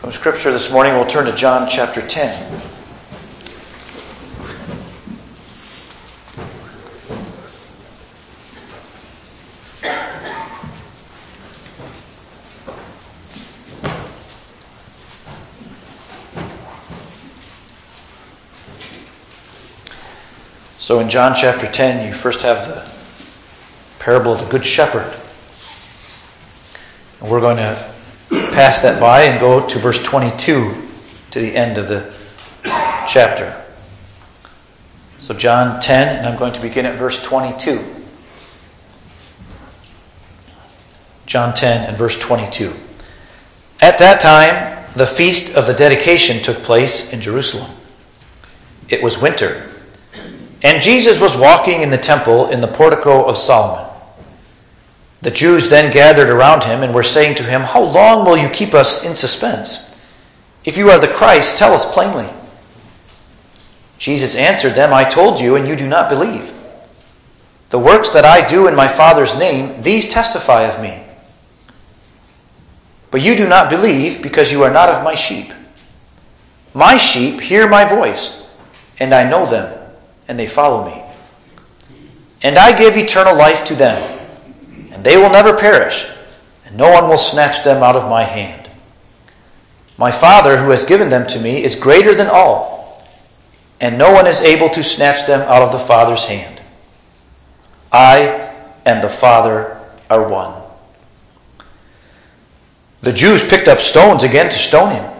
From Scripture this morning, we'll turn to John chapter 10. So in John chapter 10, you first have the parable of the Good Shepherd. And we're going to pass that by and go to verse 22 to the end of the chapter. So, John 10, and I'm going to begin at verse 22. John 10 and verse 22. At that time, the feast of the dedication took place in Jerusalem. It was winter and Jesus was walking in the temple in the portico of Solomon. The Jews then gathered around him and were saying to him, How long will you keep us in suspense? If you are the Christ, tell us plainly. Jesus answered them, I told you, and you do not believe. The works that I do in my Father's name, these testify of me. But you do not believe because you are not of my sheep. My sheep hear my voice, and I know them and they follow me. And I give eternal life to them, and they will never perish, and no one will snatch them out of my hand. My Father, who has given them to me, is greater than all, and no one is able to snatch them out of the Father's hand. I and the Father are one. The Jews picked up stones again to stone him.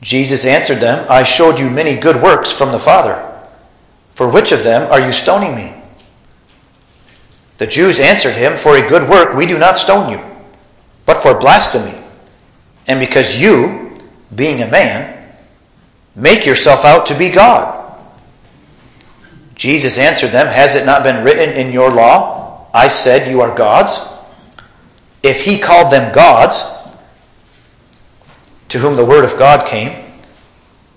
Jesus answered them, I showed you many good works from the Father. For which of them are you stoning me? The Jews answered him, For a good work we do not stone you, but for blasphemy, and because you, being a man, make yourself out to be God. Jesus answered them, Has it not been written in your law, I said you are gods? If he called them gods, to whom the word of God came,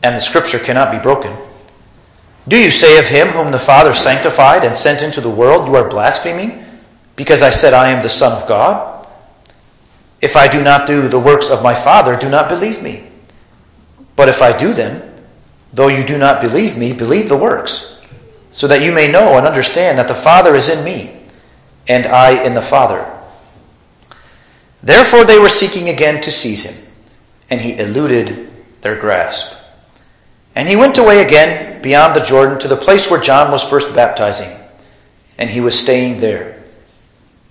and the scripture cannot be broken, do you say of him whom the Father sanctified and sent into the world, You are blaspheming, because I said I am the Son of God? If I do not do the works of my Father, do not believe me. But if I do them, though you do not believe me, believe the works, so that you may know and understand that the Father is in me, and I in the Father. Therefore they were seeking again to seize him, and he eluded their grasp. And he went away again beyond the Jordan to the place where John was first baptizing, and he was staying there.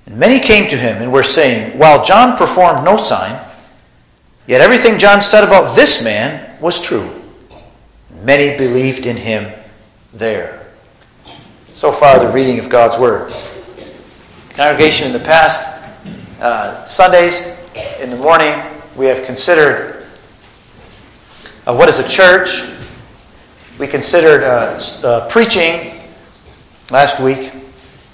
And many came to him and were saying, While John performed no sign, yet everything John said about this man was true. Many believed in him there. So far, the reading of God's Word. Congregation, in the past uh, Sundays, in the morning, we have considered uh, what is a church, we considered uh, uh, preaching last week.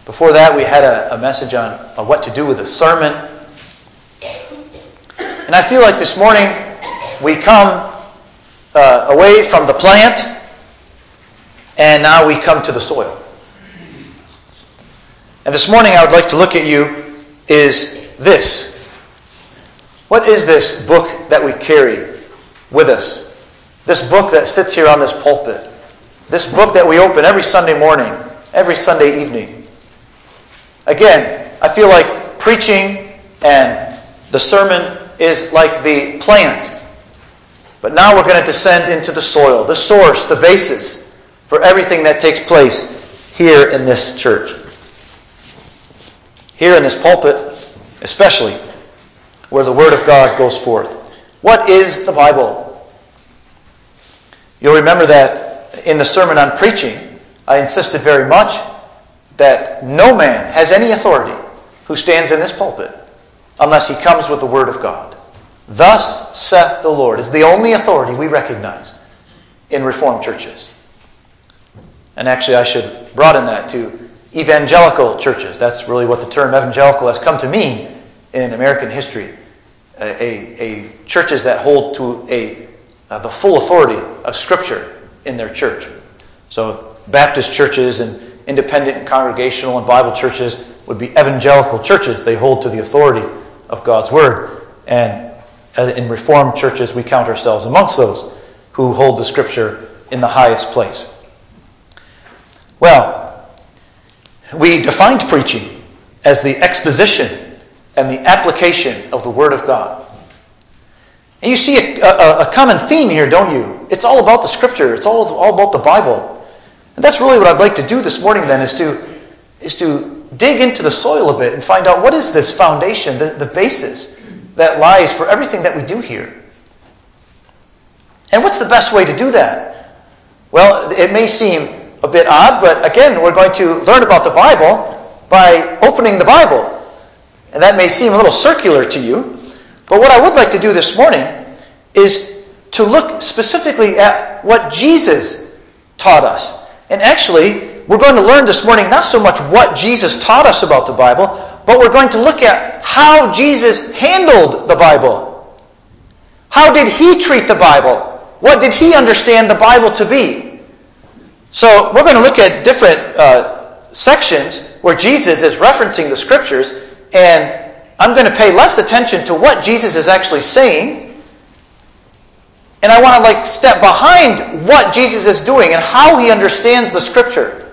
Before that, we had a, a message on, on what to do with a sermon. And I feel like this morning we come uh, away from the plant and now we come to the soil. And this morning I would like to look at you is this. What is this book that we carry with us? This book that sits here on this pulpit. This book that we open every Sunday morning, every Sunday evening. Again, I feel like preaching and the sermon is like the plant. But now we're going to descend into the soil, the source, the basis for everything that takes place here in this church. Here in this pulpit, especially, where the Word of God goes forth. What is the Bible? You'll remember that in the sermon on preaching, I insisted very much that no man has any authority who stands in this pulpit unless he comes with the Word of God. Thus saith the Lord is the only authority we recognize in Reformed churches. And actually, I should broaden that to evangelical churches. That's really what the term evangelical has come to mean in American history. A, a, a churches that hold to a uh, the full authority of Scripture in their church. So, Baptist churches and independent congregational and Bible churches would be evangelical churches. They hold to the authority of God's Word. And in Reformed churches, we count ourselves amongst those who hold the Scripture in the highest place. Well, we defined preaching as the exposition and the application of the Word of God. And you see a, a, a, common theme here, don't you? It's all about the Scripture. It's all, all about the Bible. And that's really what I'd like to do this morning then is to, is to dig into the soil a bit and find out what is this foundation, the, the basis that lies for everything that we do here. And what's the best way to do that? Well, it may seem a bit odd, but again, we're going to learn about the Bible by opening the Bible. And that may seem a little circular to you, but what I would like to do this morning is to look specifically at what Jesus taught us. And actually, we're going to learn this morning not so much what Jesus taught us about the Bible, but we're going to look at how Jesus handled the Bible. How did he treat the Bible? What did he understand the Bible to be? So, we're going to look at different uh, sections where Jesus is referencing the scriptures, and I'm going to pay less attention to what Jesus is actually saying and I want to like step behind what Jesus is doing and how he understands the scripture.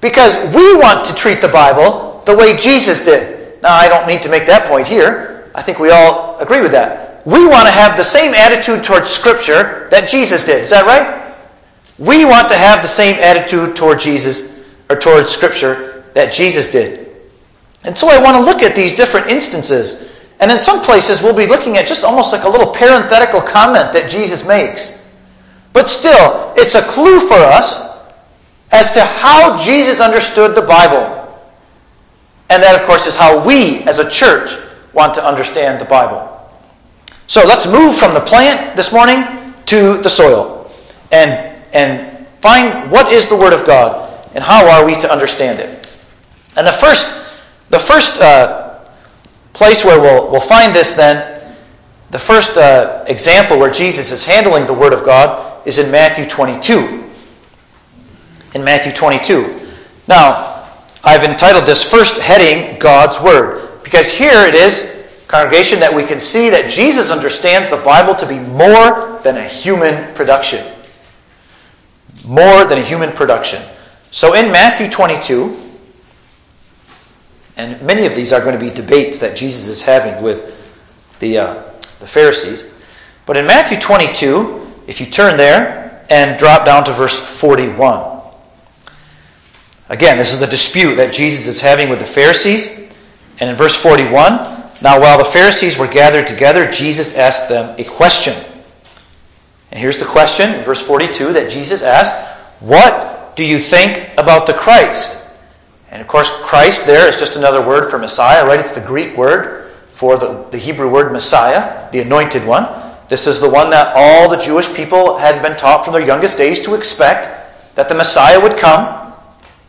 Because we want to treat the Bible the way Jesus did. Now, I don't need to make that point here. I think we all agree with that. We want to have the same attitude towards scripture that Jesus did. Is that right? We want to have the same attitude toward Jesus or towards scripture that Jesus did. And so I want to look at these different instances and in some places, we'll be looking at just almost like a little parenthetical comment that Jesus makes. But still, it's a clue for us as to how Jesus understood the Bible. And that, of course, is how we as a church want to understand the Bible. So let's move from the plant this morning to the soil and, and find what is the Word of God and how are we to understand it. And the first, the first uh, place where we'll, we'll find this then, the first uh, example where Jesus is handling the Word of God is in Matthew 22. In Matthew 22. Now, I've entitled this first heading God's Word, because here it is, congregation, that we can see that Jesus understands the Bible to be more than a human production. More than a human production. So in Matthew 22, and many of these are going to be debates that Jesus is having with the, uh, the Pharisees. But in Matthew 22, if you turn there and drop down to verse 41, again, this is a dispute that Jesus is having with the Pharisees. And in verse 41, now while the Pharisees were gathered together, Jesus asked them a question. And here's the question in verse 42 that Jesus asked What do you think about the Christ? And of course, Christ there is just another word for Messiah, right? It's the Greek word for the, the Hebrew word Messiah, the anointed one. This is the one that all the Jewish people had been taught from their youngest days to expect that the Messiah would come.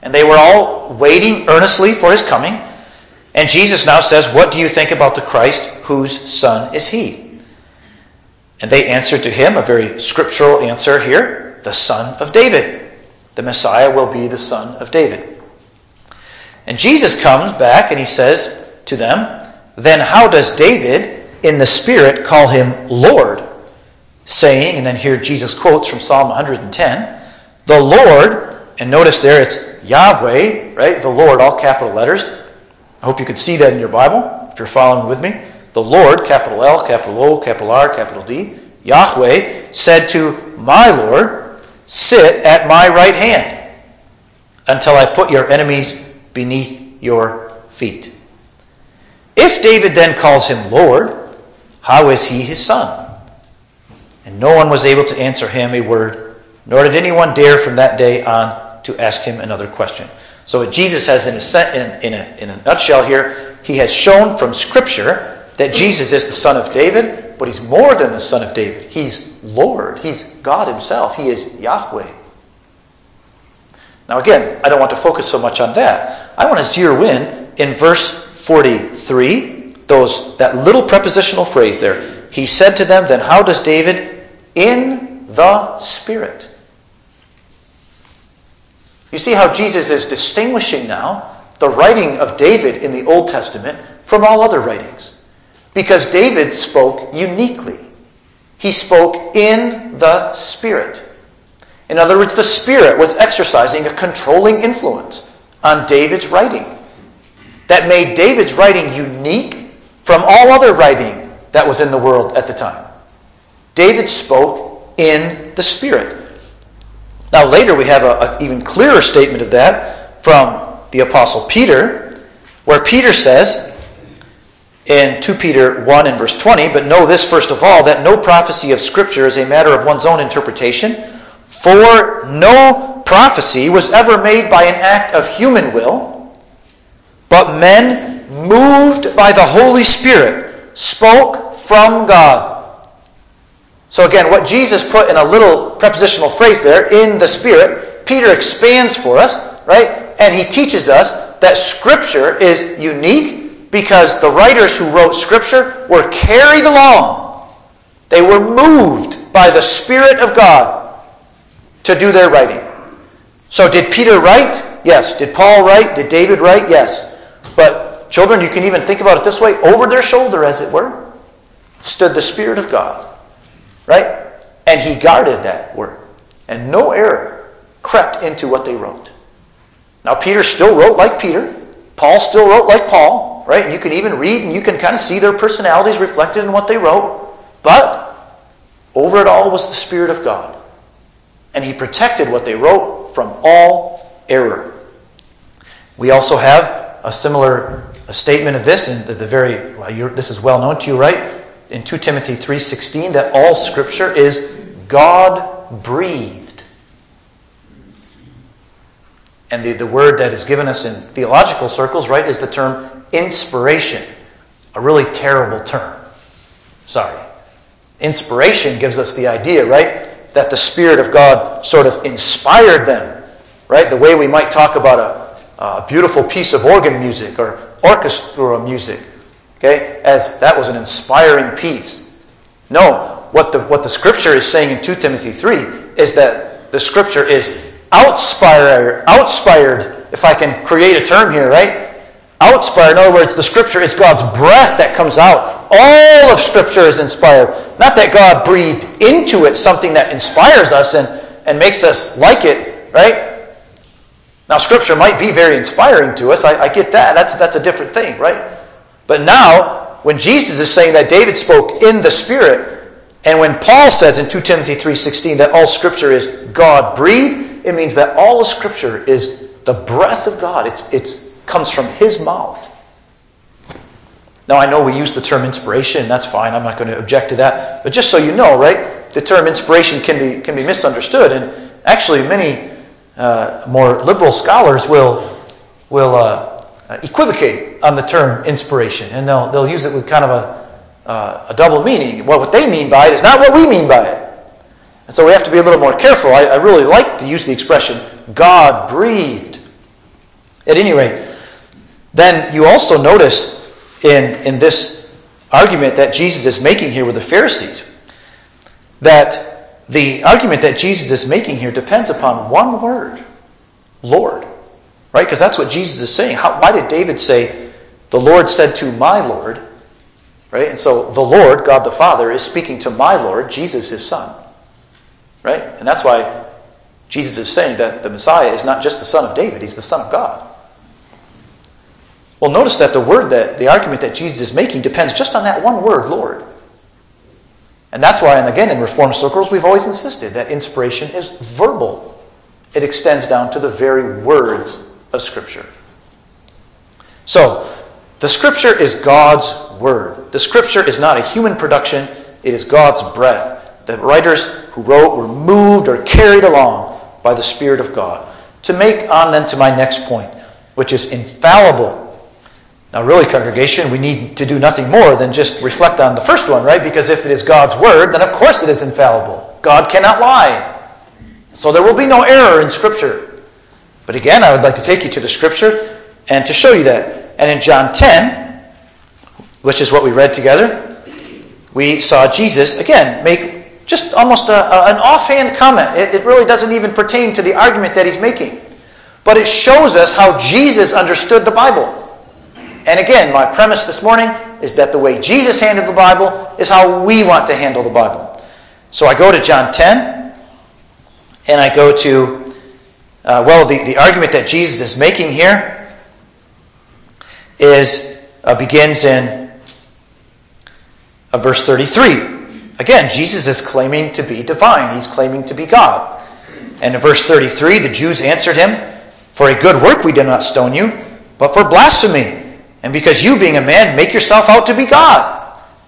And they were all waiting earnestly for his coming. And Jesus now says, What do you think about the Christ? Whose son is he? And they answered to him a very scriptural answer here the son of David. The Messiah will be the son of David. And Jesus comes back and he says to them, Then how does David in the Spirit call him Lord? Saying, and then here Jesus quotes from Psalm 110, The Lord, and notice there it's Yahweh, right? The Lord, all capital letters. I hope you could see that in your Bible if you're following with me. The Lord, capital L, capital O, capital R, capital D, Yahweh said to my Lord, Sit at my right hand until I put your enemies beneath your feet. If David then calls him Lord, how is he his son? And no one was able to answer him a word, nor did anyone dare from that day on to ask him another question. So, what Jesus has in a, in, a, in a nutshell here, he has shown from Scripture that Jesus is the son of David, but he's more than the son of David. He's Lord, he's God himself, he is Yahweh. Now, again, I don't want to focus so much on that. I want to zero in in verse 43, those, that little prepositional phrase there. He said to them, Then how does David in the Spirit? You see how Jesus is distinguishing now the writing of David in the Old Testament from all other writings. because David spoke uniquely. He spoke in the Spirit. In other words, the Spirit was exercising a controlling influence on David's writing that made David's writing unique from all other writing that was in the world at the time. David spoke in the Spirit. Now, later we have an even clearer statement of that from the Apostle Peter, where Peter says in 2 Peter 1 and verse 20, But know this first of all, that no prophecy of Scripture is a matter of one's own interpretation, for no prophecy was ever made by an act of human will but men, moved by the Holy Spirit, spoke from God. So again, what Jesus put in a little prepositional phrase there, in the Spirit, Peter expands for us, right? And he teaches us that Scripture is unique because the writers who wrote Scripture were carried along. They were moved by the Spirit of God to do their writing. So, did Peter write? Yes. Did Paul write? Did David write? Yes. But, children, you can even think about it this way over their shoulder, as it were, stood the Spirit of God. Right? And he guarded that word. And no error crept into what they wrote. Now, Peter still wrote like Peter. Paul still wrote like Paul, right? And you can even read and you can kind of see their personalities reflected in what they wrote. But over it all was the Spirit of God. And he protected what they wrote from all error. We also have a similar statement of this, in the, the very well, this is well known to you, right? In 2 Timothy 3:16, that all Scripture is God breathed. And the, the word that is given us in theological circles, right, is the term inspiration. A really terrible term. Sorry. Inspiration gives us the idea, right, that the Spirit of God sort of inspired them, right? The way we might talk about a, a beautiful piece of organ music or orchestra music, okay, as that was an inspiring piece. No, what the, what the scripture is saying in 2 Timothy 3 is that the scripture is outspired, outspired, if I can create a term here, right? Outspired, in other words, the scripture is God's breath that comes out. All of scripture is inspired. Not that God breathed into it something that inspires us and, and makes us like it, right? Now, Scripture might be very inspiring to us. I, I get that. That's, that's a different thing, right? But now, when Jesus is saying that David spoke in the Spirit, and when Paul says in 2 Timothy 3.16 that all Scripture is God-breathed, it means that all of Scripture is the breath of God. It's, it's comes from His mouth. Now, I know we use the term inspiration, and that's fine. I'm not going to object to that. But just so you know, right, the term inspiration can be, can be misunderstood. And actually, many uh, more liberal scholars will, will uh, equivocate on the term inspiration, and they'll, they'll use it with kind of a, uh, a double meaning. Well, what they mean by it is not what we mean by it. And so we have to be a little more careful. I, I really like to use the expression God breathed. At any rate, then you also notice in, in this argument that Jesus is making here with the Pharisees that the argument that Jesus is making here depends upon one word Lord. Right? Because that's what Jesus is saying. How, why did David say, The Lord said to my Lord? Right? And so the Lord, God the Father, is speaking to my Lord, Jesus, his Son. Right? And that's why Jesus is saying that the Messiah is not just the Son of David, he's the Son of God. Well, notice that the word that the argument that Jesus is making depends just on that one word, Lord. And that's why, and again, in Reformed circles, we've always insisted that inspiration is verbal. It extends down to the very words of Scripture. So, the Scripture is God's Word. The Scripture is not a human production, it is God's breath. The writers who wrote were moved or carried along by the Spirit of God. To make on then to my next point, which is infallible now, really, congregation, we need to do nothing more than just reflect on the first one, right? Because if it is God's word, then of course it is infallible. God cannot lie. So there will be no error in Scripture. But again, I would like to take you to the Scripture and to show you that. And in John 10, which is what we read together, we saw Jesus, again, make just almost a, a, an offhand comment. It, it really doesn't even pertain to the argument that he's making. But it shows us how Jesus understood the Bible. And again, my premise this morning is that the way Jesus handled the Bible is how we want to handle the Bible. So I go to John 10, and I go to, uh, well, the, the argument that Jesus is making here is uh, begins in uh, verse 33. Again, Jesus is claiming to be divine, he's claiming to be God. And in verse 33, the Jews answered him, For a good work we did not stone you, but for blasphemy, and because you, being a man, make yourself out to be God.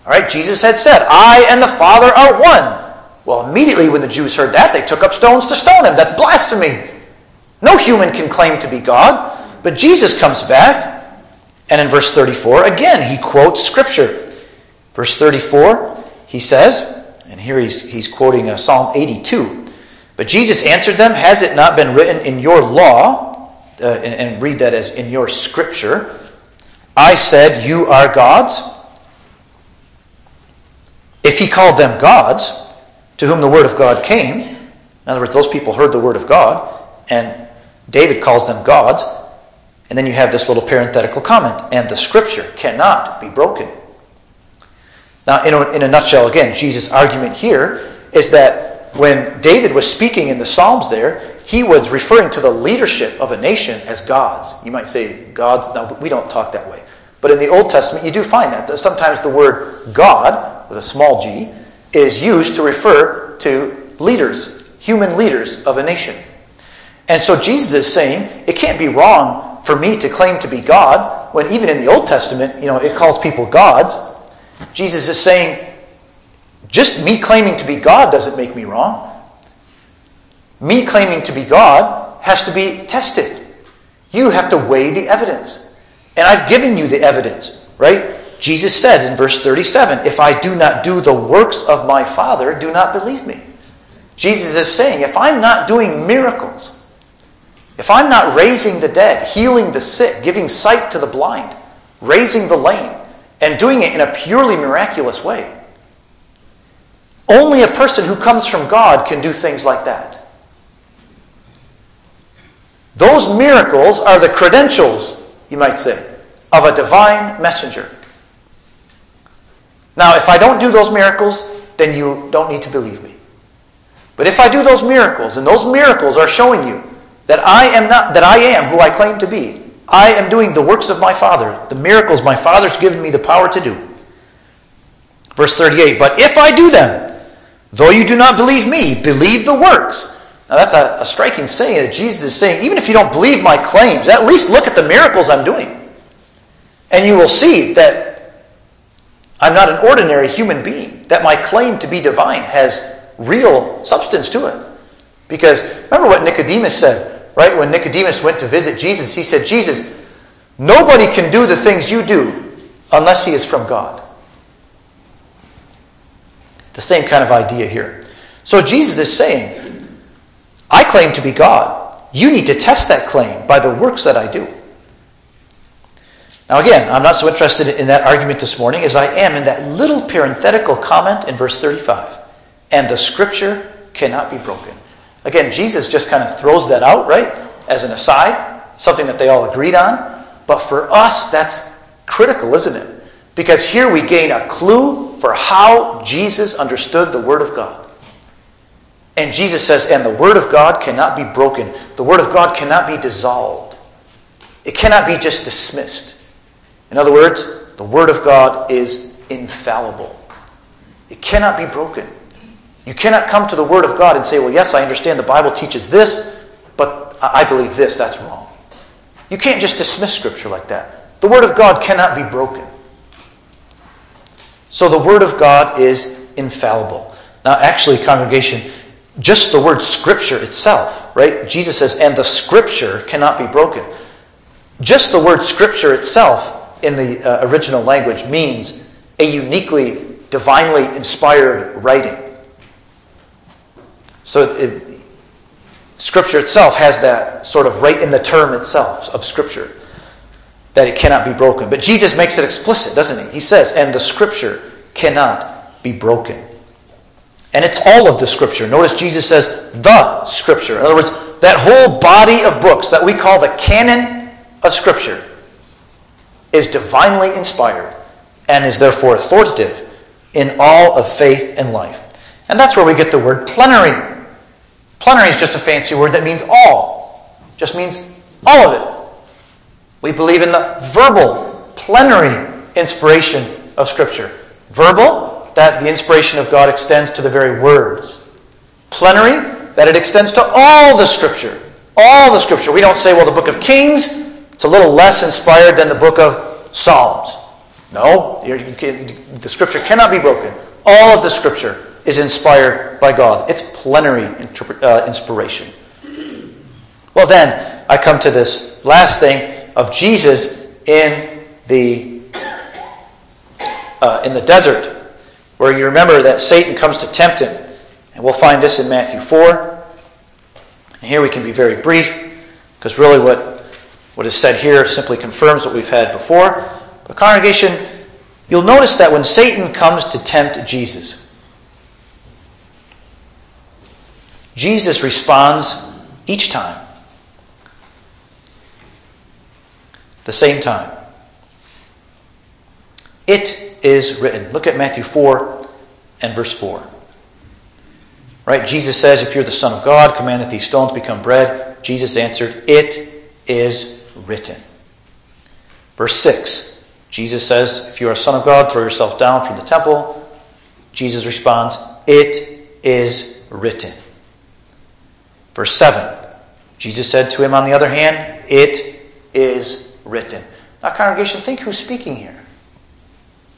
All right, Jesus had said, I and the Father are one. Well, immediately when the Jews heard that, they took up stones to stone him. That's blasphemy. No human can claim to be God. But Jesus comes back, and in verse 34, again, he quotes Scripture. Verse 34, he says, and here he's, he's quoting uh, Psalm 82. But Jesus answered them, Has it not been written in your law, uh, and, and read that as in your Scripture, I said, You are gods? If he called them gods, to whom the word of God came, in other words, those people heard the word of God, and David calls them gods, and then you have this little parenthetical comment, and the scripture cannot be broken. Now, in a, in a nutshell, again, Jesus' argument here is that when David was speaking in the Psalms there, he was referring to the leadership of a nation as gods. You might say gods. No, we don't talk that way. But in the Old Testament, you do find that. Sometimes the word God, with a small g, is used to refer to leaders, human leaders of a nation. And so Jesus is saying it can't be wrong for me to claim to be God when even in the Old Testament, you know, it calls people gods. Jesus is saying just me claiming to be God doesn't make me wrong. Me claiming to be God has to be tested. You have to weigh the evidence. And I've given you the evidence, right? Jesus said in verse 37 If I do not do the works of my Father, do not believe me. Jesus is saying, if I'm not doing miracles, if I'm not raising the dead, healing the sick, giving sight to the blind, raising the lame, and doing it in a purely miraculous way, only a person who comes from God can do things like that. Those miracles are the credentials, you might say, of a divine messenger. Now, if I don't do those miracles, then you don't need to believe me. But if I do those miracles, and those miracles are showing you that I am not that I am who I claim to be, I am doing the works of my Father, the miracles my Father's given me the power to do. Verse 38, but if I do them, though you do not believe me, believe the works now, that's a, a striking saying that Jesus is saying, even if you don't believe my claims, at least look at the miracles I'm doing. And you will see that I'm not an ordinary human being, that my claim to be divine has real substance to it. Because remember what Nicodemus said, right? When Nicodemus went to visit Jesus, he said, Jesus, nobody can do the things you do unless he is from God. The same kind of idea here. So Jesus is saying, I claim to be God. You need to test that claim by the works that I do. Now, again, I'm not so interested in that argument this morning as I am in that little parenthetical comment in verse 35. And the scripture cannot be broken. Again, Jesus just kind of throws that out, right, as an aside, something that they all agreed on. But for us, that's critical, isn't it? Because here we gain a clue for how Jesus understood the Word of God. And Jesus says, and the Word of God cannot be broken. The Word of God cannot be dissolved. It cannot be just dismissed. In other words, the Word of God is infallible. It cannot be broken. You cannot come to the Word of God and say, well, yes, I understand the Bible teaches this, but I believe this. That's wrong. You can't just dismiss Scripture like that. The Word of God cannot be broken. So the Word of God is infallible. Now, actually, congregation, just the word scripture itself, right? Jesus says, and the scripture cannot be broken. Just the word scripture itself in the uh, original language means a uniquely, divinely inspired writing. So it, scripture itself has that sort of right in the term itself of scripture that it cannot be broken. But Jesus makes it explicit, doesn't he? He says, and the scripture cannot be broken. And it's all of the Scripture. Notice Jesus says the Scripture. In other words, that whole body of books that we call the canon of Scripture. Is divinely inspired and is therefore authoritative in all of faith and life. And that's where we get the word plenary. Plenary is just a fancy word that means all, just means all of it. We believe in the verbal, plenary inspiration of Scripture. Verbal, that the inspiration of God extends to the very words. Plenary, that it extends to all the Scripture. All the Scripture. We don't say, well, the book of Kings, it's a little less inspired than the book of Psalms. No, can, the Scripture cannot be broken. All of the Scripture is inspired by God. It's plenary uh, inspiration. Well, then, I come to this last thing of Jesus in the, uh, in the desert, where you remember that Satan comes to tempt him. And we'll find this in Matthew 4. And here we can be very brief, because really what, what is said here simply confirms what we've had before. But, congregation, you'll notice that when Satan comes to tempt Jesus, Jesus responds each time. The same time. It is written. Look at Matthew 4 and verse 4. Right? Jesus says, If you're the Son of God, command that these stones become bread. Jesus answered, It is written. Verse 6. Jesus says, If you are a Son of God, throw yourself down from the temple. Jesus responds, It is written. Verse 7 Jesus said to him, on the other hand, It is written. Now, congregation, think who's speaking here.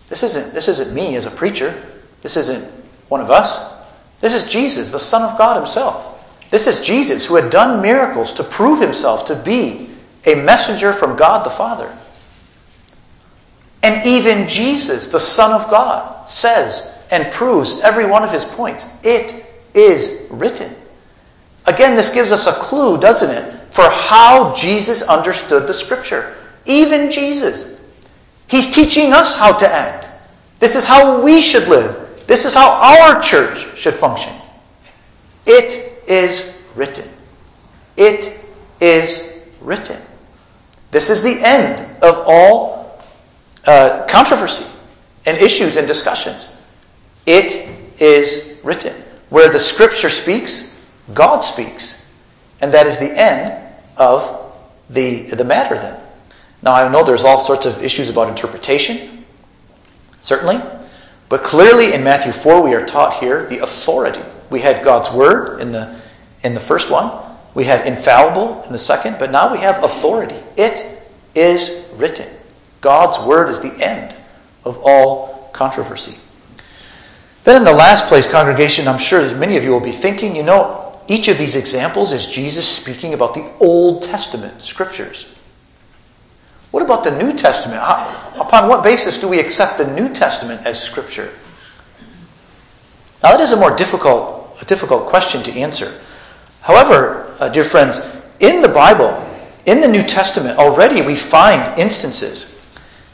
This isn't, this isn't me as a preacher. This isn't one of us. This is Jesus, the Son of God Himself. This is Jesus who had done miracles to prove Himself to be a messenger from God the Father. And even Jesus, the Son of God, says and proves every one of His points. It is written. Again, this gives us a clue, doesn't it, for how Jesus understood the Scripture. Even Jesus. He's teaching us how to act. This is how we should live. This is how our church should function. It is written. It is written. This is the end of all uh, controversy and issues and discussions. It is written. Where the Scripture speaks, God speaks. And that is the end of the, the matter then. Now, I know there's all sorts of issues about interpretation, certainly. But clearly in Matthew 4, we are taught here the authority. We had God's word in the, in the first one, we had infallible in the second, but now we have authority. It is written. God's word is the end of all controversy. Then, in the last place, congregation, I'm sure many of you will be thinking, you know, each of these examples is Jesus speaking about the Old Testament scriptures. What about the New Testament? How, upon what basis do we accept the New Testament as scripture? Now, that is a more difficult, a difficult question to answer. However, uh, dear friends, in the Bible, in the New Testament, already we find instances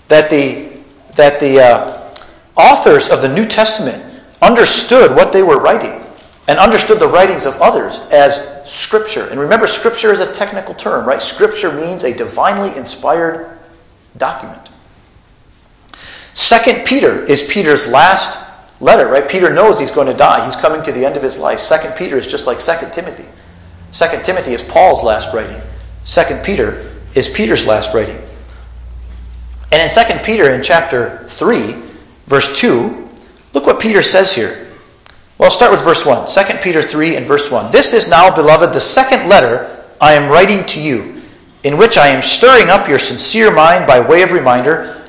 that the, that the uh, authors of the New Testament understood what they were writing and understood the writings of others as Scripture. And remember, Scripture is a technical term, right? Scripture means a divinely inspired document. Second Peter is Peter's last letter, right? Peter knows he's going to die. He's coming to the end of his life. Second Peter is just like Second Timothy. Second Timothy is Paul's last writing. Second Peter is Peter's last writing. And in Second Peter in chapter 3, verse 2, look what Peter says here. Well, I'll start with verse 1. 2 Peter 3 and verse 1. This is now, beloved, the second letter I am writing to you, in which I am stirring up your sincere mind by way of reminder.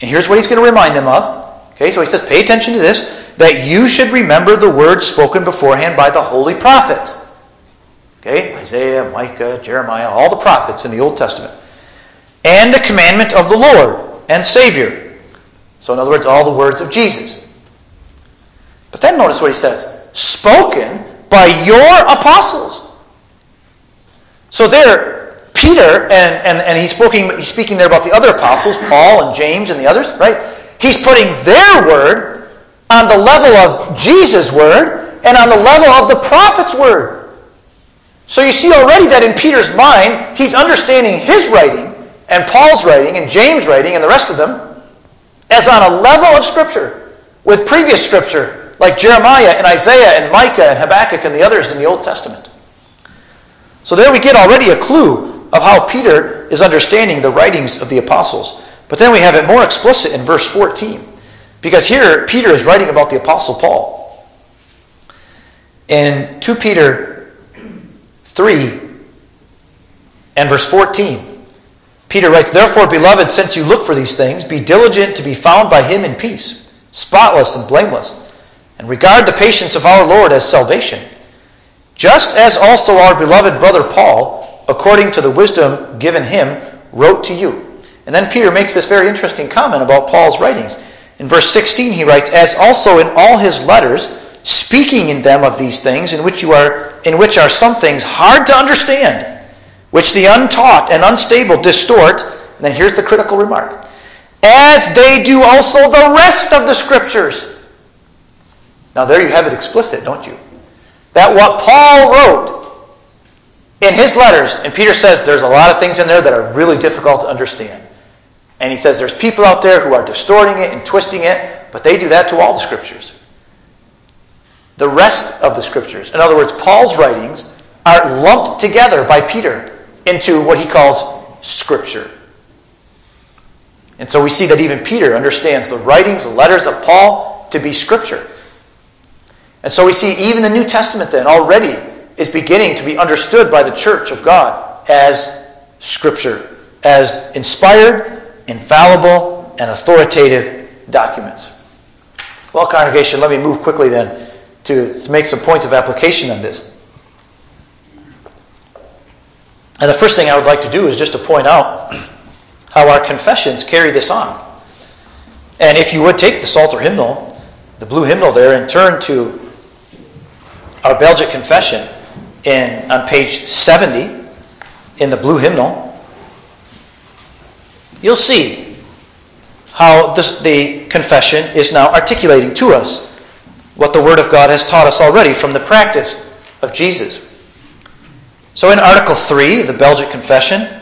And here's what he's going to remind them of. Okay, so he says, pay attention to this, that you should remember the words spoken beforehand by the holy prophets. Okay, Isaiah, Micah, Jeremiah, all the prophets in the Old Testament. And the commandment of the Lord and Savior. So, in other words, all the words of Jesus. But then notice what he says spoken by your apostles. So there, Peter, and, and, and he's, speaking, he's speaking there about the other apostles, Paul and James and the others, right? He's putting their word on the level of Jesus' word and on the level of the prophet's word. So you see already that in Peter's mind, he's understanding his writing and Paul's writing and James' writing and the rest of them as on a level of Scripture with previous Scripture like Jeremiah and Isaiah and Micah and Habakkuk and the others in the Old Testament. So there we get already a clue of how Peter is understanding the writings of the apostles. But then we have it more explicit in verse 14. Because here, Peter is writing about the apostle Paul. In 2 Peter 3 and verse 14, Peter writes, Therefore, beloved, since you look for these things, be diligent to be found by him in peace, spotless and blameless, and regard the patience of our Lord as salvation just as also our beloved brother Paul, according to the wisdom given him, wrote to you. And then Peter makes this very interesting comment about Paul's writings. In verse 16, he writes, As also in all his letters, speaking in them of these things, in which, you are, in which are some things hard to understand, which the untaught and unstable distort. And then here's the critical remark as they do also the rest of the scriptures. Now, there you have it explicit, don't you? that what Paul wrote in his letters, and Peter says there's a lot of things in there that are really difficult to understand. And he says there's people out there who are distorting it and twisting it, but they do that to all the scriptures. The rest of the scriptures, in other words, Paul's writings, are lumped together by Peter into what he calls scripture. And so we see that even Peter understands the writings, the letters of Paul to be scripture. And so we see even the New Testament then already is beginning to be understood by the church of God as Scripture, as inspired, infallible, and authoritative documents. Well, congregation, let me move quickly then to, to make some points of application on this. And the first thing I would like to do is just to point out how our confessions carry this on. And if you would take the Psalter hymnal, the blue hymnal there, and turn to our Belgic Confession in, on page 70 in the blue hymnal, you'll see how this, the confession is now articulating to us what the Word of God has taught us already from the practice of Jesus. So in Article 3 of the Belgic Confession,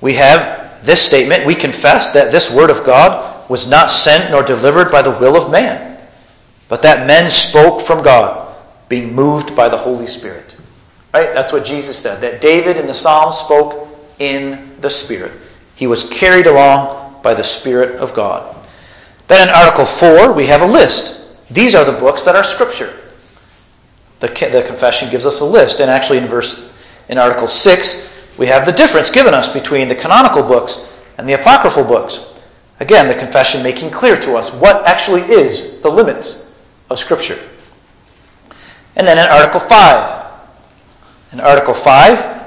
we have this statement We confess that this Word of God was not sent nor delivered by the will of man, but that men spoke from God being moved by the Holy Spirit. Right? That's what Jesus said, that David in the Psalms spoke in the Spirit. He was carried along by the Spirit of God. Then in Article 4, we have a list. These are the books that are Scripture. The, the confession gives us a list. And actually, in verse in Article 6, we have the difference given us between the canonical books and the apocryphal books. Again, the confession making clear to us what actually is the limits of Scripture. And then in Article 5, in Article 5,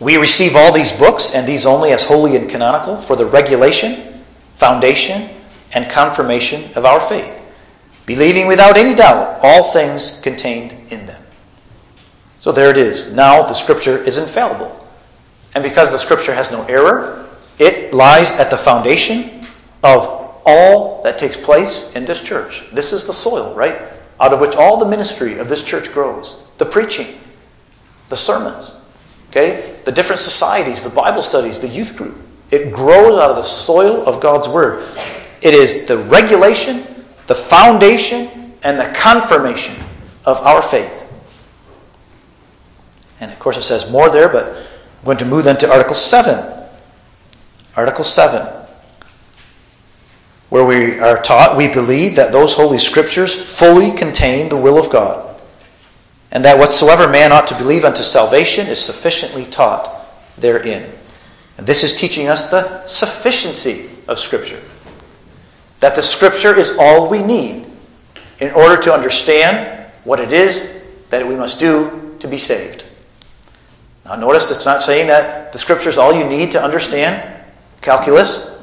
we receive all these books, and these only as holy and canonical, for the regulation, foundation, and confirmation of our faith, believing without any doubt all things contained in them. So there it is. Now the Scripture is infallible. And because the Scripture has no error, it lies at the foundation of all that takes place in this church. This is the soil, right? Out of which all the ministry of this church grows. The preaching, the sermons, okay? The different societies, the Bible studies, the youth group. It grows out of the soil of God's Word. It is the regulation, the foundation, and the confirmation of our faith. And of course, it says more there, but I'm going to move then to Article 7. Article 7 where we are taught we believe that those holy scriptures fully contain the will of God, and that whatsoever man ought to believe unto salvation is sufficiently taught therein. And this is teaching us the sufficiency of Scripture. That the Scripture is all we need in order to understand what it is that we must do to be saved. Now, notice it's not saying that the Scripture is all you need to understand calculus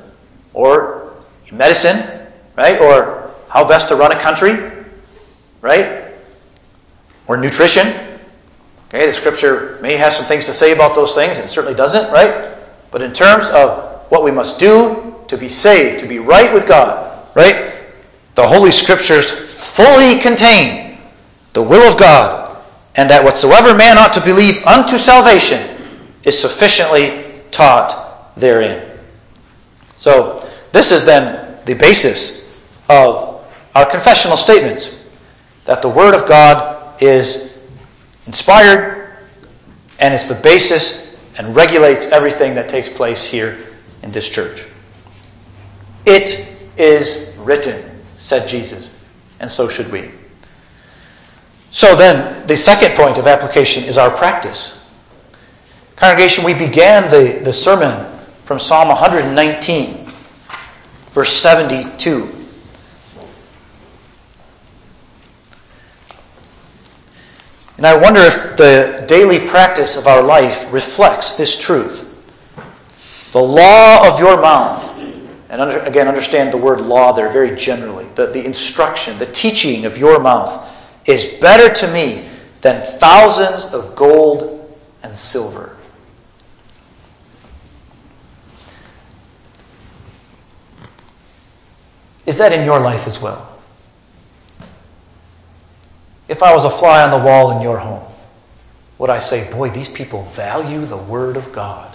or medicine, right? Or how best to run a country, right? Or nutrition. Okay, the scripture may have some things to say about those things, and certainly doesn't, right? But in terms of what we must do to be saved, to be right with God, right? The Holy Scriptures fully contain the will of God, and that whatsoever man ought to believe unto salvation is sufficiently taught therein. So, this is then the basis of our confessional statements that the Word of God is inspired and it's the basis and regulates everything that takes place here in this church. It is written, said Jesus, and so should we. So then, the second point of application is our practice. Congregation, we began the, the sermon from Psalm 119, verse 72. And I wonder if the daily practice of our life reflects this truth. The law of your mouth, and under, again, understand the word law there very generally, the, the instruction, the teaching of your mouth is better to me than thousands of gold and silver. Is that in your life as well? If I was a fly on the wall in your home, would I say, boy, these people value the Word of God?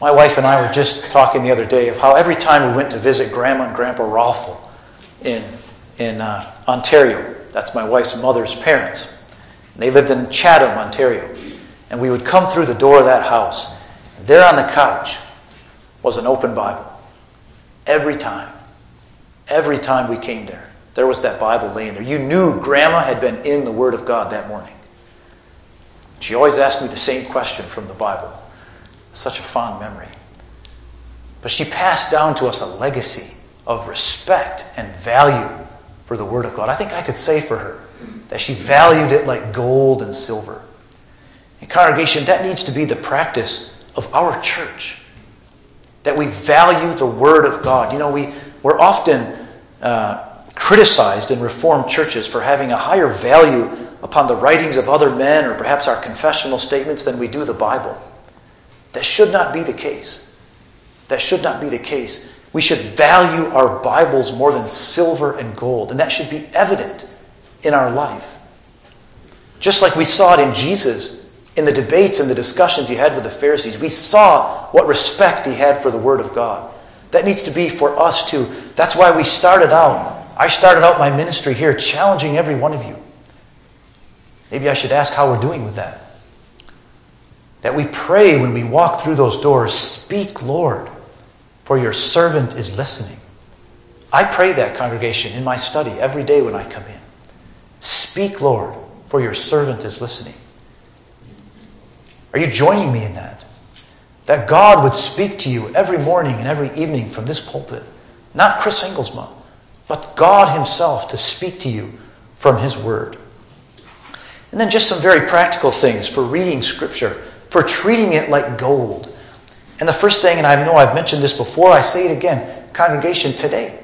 My wife and I were just talking the other day of how every time we went to visit Grandma and Grandpa Rolfel in, in uh, Ontario, that's my wife's mother's parents, they lived in Chatham, Ontario, and we would come through the door of that house, and there on the couch was an open Bible. Every time. Every time we came there there was that Bible laying there. You knew Grandma had been in the Word of God that morning. She always asked me the same question from the Bible. Such a fond memory. But she passed down to us a legacy of respect and value for the Word of God. I think I could say for her that she valued it like gold and silver. In congregation, that needs to be the practice of our church. That we value the Word of God. You know, we, we're often uh, criticized in Reformed churches for having a higher value upon the writings of other men or perhaps our confessional statements than we do the Bible. That should not be the case. That should not be the case. We should value our Bibles more than silver and gold, and that should be evident in our life. Just like we saw it in Jesus in the debates and the discussions he had with the Pharisees, we saw what respect he had for the Word of God. That needs to be for us too. That's why we started out I started out my ministry here challenging every one of you. Maybe I should ask how we're doing with that. That we pray when we walk through those doors, Speak, Lord, for your servant is listening. I pray that, congregation, in my study every day when I come in. Speak, Lord, for your servant is listening. Are you joining me in that? That God would speak to you every morning and every evening from this pulpit. Not Chris Engelsma, but God Himself to speak to you from His Word. And then just some very practical things for reading Scripture, for treating it like gold. And the first thing, and I know I've mentioned this before, I say it again congregation, today,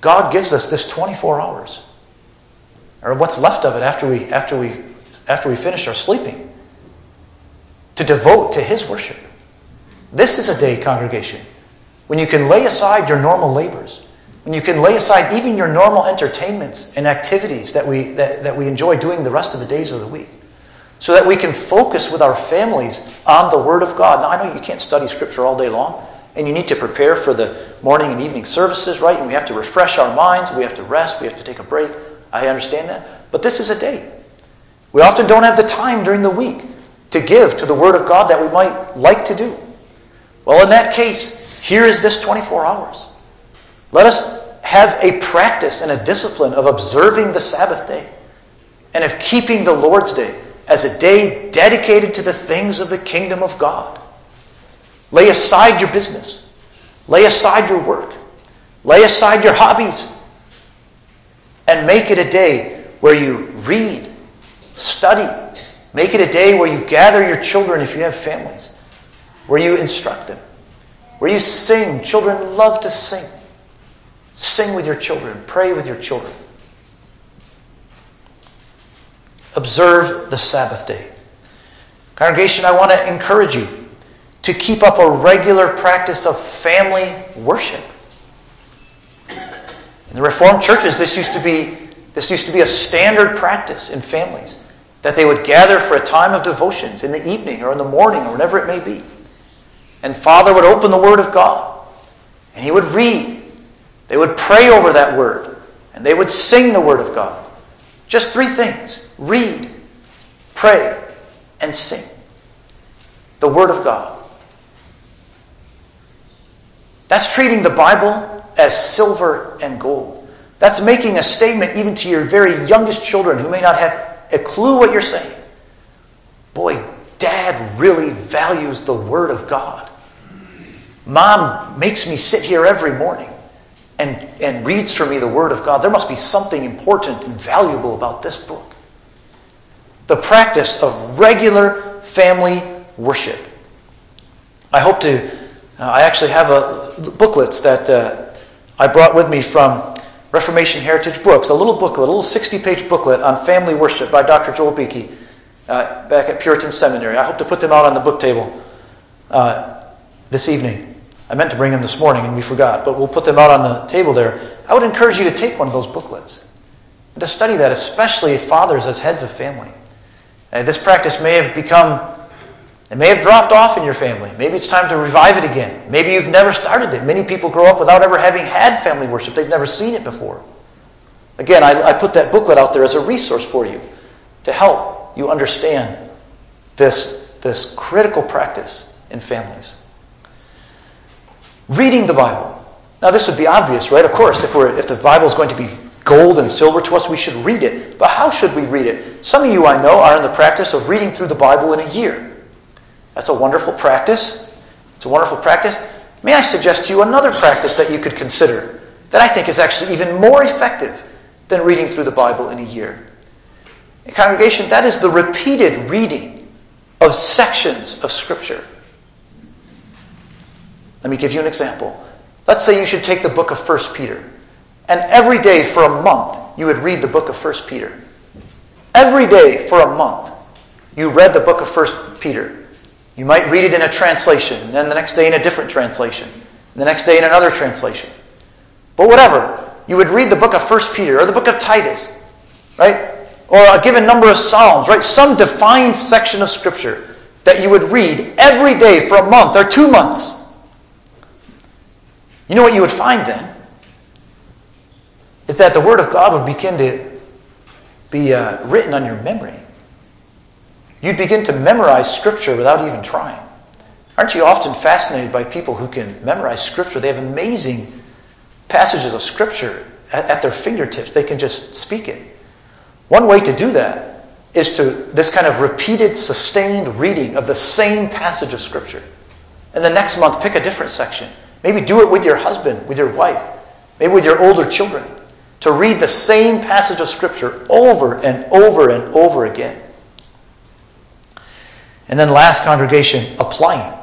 God gives us this 24 hours, or what's left of it after we, after we, after we finish our sleeping, to devote to His worship. This is a day, congregation, when you can lay aside your normal labors when you can lay aside even your normal entertainments and activities that we, that, that we enjoy doing the rest of the days of the week, so that we can focus with our families on the Word of God. Now, I know you can't study Scripture all day long, and you need to prepare for the morning and evening services, right? And we have to refresh our minds, we have to rest, we have to take a break. I understand that. But this is a day. We often don't have the time during the week to give to the Word of God that we might like to do. Well, in that case, here is this 24 hours. Let us have a practice and a discipline of observing the Sabbath day and of keeping the Lord's day as a day dedicated to the things of the kingdom of God. Lay aside your business, lay aside your work, lay aside your hobbies, and make it a day where you read, study. Make it a day where you gather your children if you have families, where you instruct them, where you sing. Children love to sing. Sing with your children, pray with your children. Observe the Sabbath day. Congregation, I want to encourage you to keep up a regular practice of family worship. In the Reformed churches, this used to be, this used to be a standard practice in families. that they would gather for a time of devotions in the evening or in the morning or whenever it may be. And Father would open the Word of God and he would read. They would pray over that Word and they would sing the Word of God. Just three things read, pray, and sing. The Word of God. That's treating the Bible as silver and gold. That's making a statement even to your very youngest children who may not have a clue what you're saying. Boy, dad really values the Word of God. Mom makes me sit here every morning and, and reads for me the Word of God. There must be something important and valuable about this book. The practice of regular family worship. I hope to, uh, I actually have a, booklets that uh, I brought with me from Reformation Heritage Books, a little booklet, a little 60 page booklet on family worship by Dr. Joel Beeke uh, back at Puritan Seminary. I hope to put them out on the book table uh, this evening. I meant to bring them this morning and we forgot, but we'll put them out on the table there. I would encourage you to take one of those booklets and to study that, especially fathers as heads of family. Uh, this practice may have become it may have dropped off in your family. Maybe it's time to revive it again. Maybe you've never started it. Many people grow up without ever having had family worship, they've never seen it before. Again, I, I put that booklet out there as a resource for you to help you understand this, this critical practice in families. Reading the Bible. Now, this would be obvious, right? Of course, if, we're, if the Bible is going to be gold and silver to us, we should read it. But how should we read it? Some of you I know are in the practice of reading through the Bible in a year. That's a wonderful practice. It's a wonderful practice. May I suggest to you another practice that you could consider that I think is actually even more effective than reading through the Bible in a year? A congregation, that is the repeated reading of sections of Scripture. Let me give you an example. Let's say you should take the book of 1 Peter, and every day for a month you would read the book of 1 Peter. Every day for a month you read the book of 1 Peter. You might read it in a translation, and then the next day in a different translation, and the next day in another translation. But whatever, you would read the book of 1 Peter or the book of Titus, right? Or a given number of Psalms, right? Some defined section of Scripture that you would read every day for a month or two months. You know what you would find then? Is that the Word of God would begin to be uh, written on your memory. You'd begin to memorize Scripture without even trying. Aren't you often fascinated by people who can memorize Scripture? They have amazing passages of Scripture at, at their fingertips. They can just speak it. One way to do that is to this kind of repeated, sustained reading of the same passage of Scripture. And the next month, pick a different section. Maybe do it with your husband, with your wife, maybe with your older children, to read the same passage of Scripture over and over and over again. And then, last congregation, applying.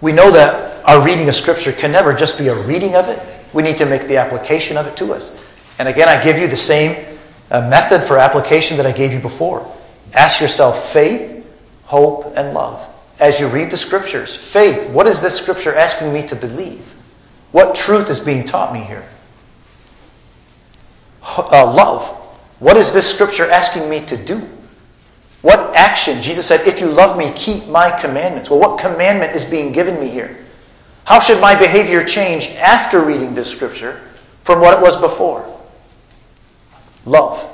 We know that our reading of Scripture can never just be a reading of it, we need to make the application of it to us. And again, I give you the same uh, method for application that I gave you before. Ask yourself faith, hope, and love. As you read the Scriptures, faith, what is this Scripture asking me to believe? What truth is being taught me here? Uh, love, what is this Scripture asking me to do? What action? Jesus said, If you love me, keep my commandments. Well, what commandment is being given me here? How should my behavior change after reading this scripture from what it was before? Love.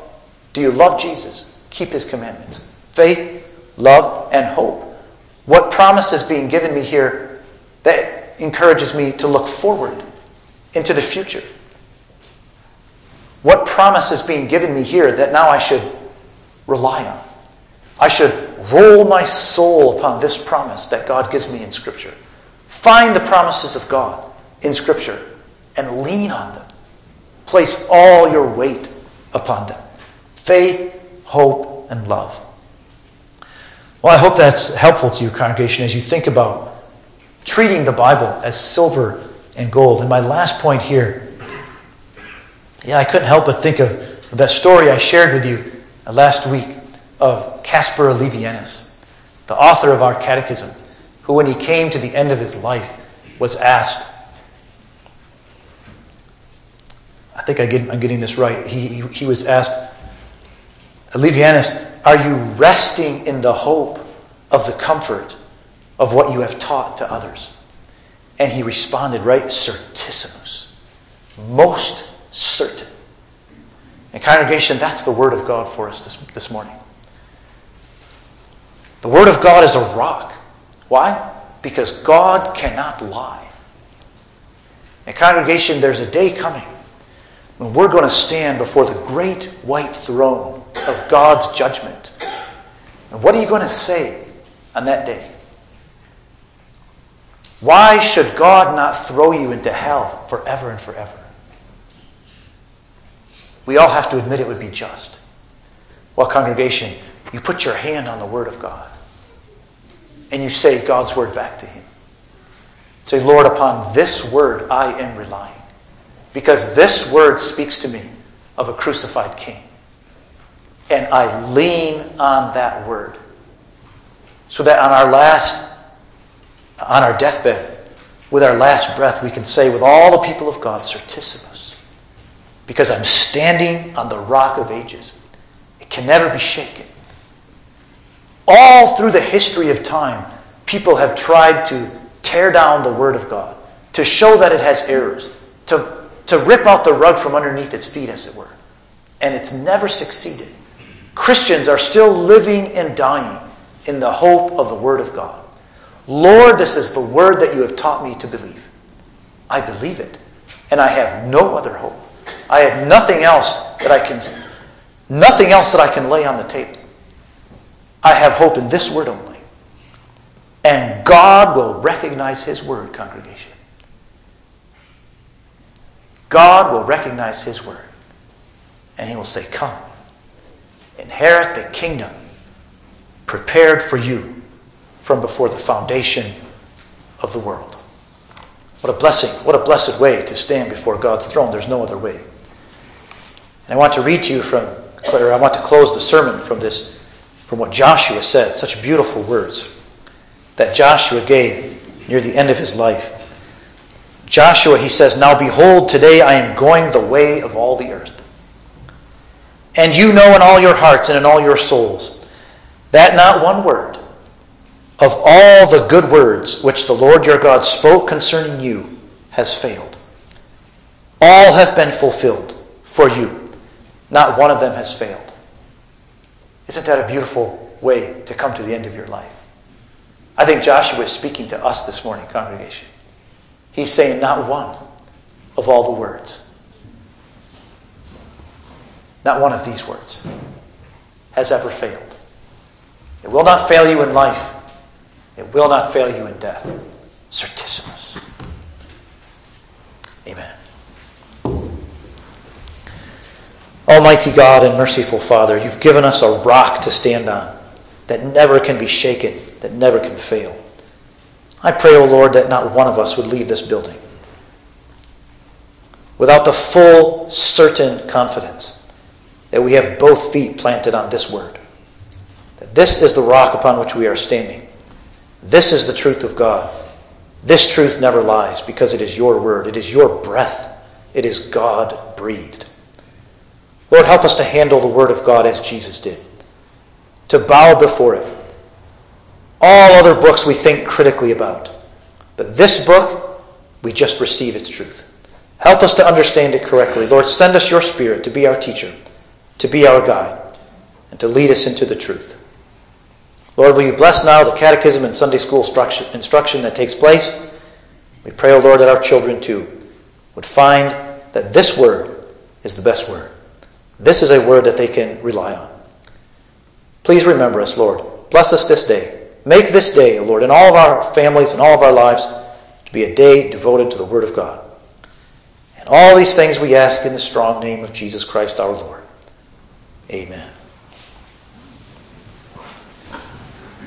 Do you love Jesus? Keep his commandments. Faith, love, and hope. What promise is being given me here that encourages me to look forward into the future? What promise is being given me here that now I should rely on? I should roll my soul upon this promise that God gives me in Scripture. Find the promises of God in Scripture and lean on them. Place all your weight upon them faith, hope, and love. Well, I hope that's helpful to you, congregation, as you think about treating the Bible as silver and gold. And my last point here yeah, I couldn't help but think of that story I shared with you uh, last week of Caspar Olevianus, the author of our catechism, who, when he came to the end of his life, was asked, I think I I'm getting this right. He, he, he was asked, Livianus, are you resting in the hope of the comfort of what you have taught to others? And he responded, right, certissimus, most certain. And congregation, that's the word of God for us this, this morning. The word of God is a rock. Why? Because God cannot lie. And congregation, there's a day coming when we're going to stand before the great white throne of God's judgment. And what are you going to say on that day? Why should God not throw you into hell forever and forever? We all have to admit it would be just. Well, congregation, you put your hand on the Word of God and you say God's Word back to Him. Say, Lord, upon this Word I am relying because this Word speaks to me of a crucified King. And I lean on that Word so that on our last, on our deathbed, with our last breath, we can say with all the people of God, Certissimus because I'm standing on the rock of ages. It can never be shaken. All through the history of time, people have tried to tear down the Word of God, to show that it has errors, to, to rip out the rug from underneath its feet, as it were. And it's never succeeded. Christians are still living and dying in the hope of the Word of God. Lord, this is the Word that you have taught me to believe. I believe it, and I have no other hope. I have nothing else that I can nothing else that I can lay on the table. I have hope in this word only. And God will recognize his word, congregation. God will recognize his word. And he will say, Come, inherit the kingdom prepared for you from before the foundation of the world. What a blessing, what a blessed way to stand before God's throne. There's no other way. And I want to read to you from, or I want to close the sermon from this, from what Joshua said. Such beautiful words that Joshua gave near the end of his life. Joshua, he says, Now behold, today I am going the way of all the earth. And you know in all your hearts and in all your souls that not one word of all the good words which the Lord your God spoke concerning you has failed. All have been fulfilled for you not one of them has failed. Isn't that a beautiful way to come to the end of your life? I think Joshua is speaking to us this morning, congregation. He's saying, not one of all the words, not one of these words has ever failed. It will not fail you in life, it will not fail you in death. Certissimus. Amen. Almighty God and merciful Father, you've given us a rock to stand on that never can be shaken, that never can fail. I pray, O oh Lord, that not one of us would leave this building without the full, certain confidence that we have both feet planted on this word. That this is the rock upon which we are standing. This is the truth of God. This truth never lies because it is your word, it is your breath, it is God breathed. Lord, help us to handle the Word of God as Jesus did, to bow before it. All other books we think critically about, but this book, we just receive its truth. Help us to understand it correctly. Lord, send us your Spirit to be our teacher, to be our guide, and to lead us into the truth. Lord, will you bless now the catechism and Sunday school instruction that takes place? We pray, O oh Lord, that our children too would find that this word is the best word. This is a word that they can rely on. Please remember us, Lord. Bless us this day. Make this day, Lord, in all of our families and all of our lives, to be a day devoted to the Word of God. And all these things we ask in the strong name of Jesus Christ our Lord. Amen.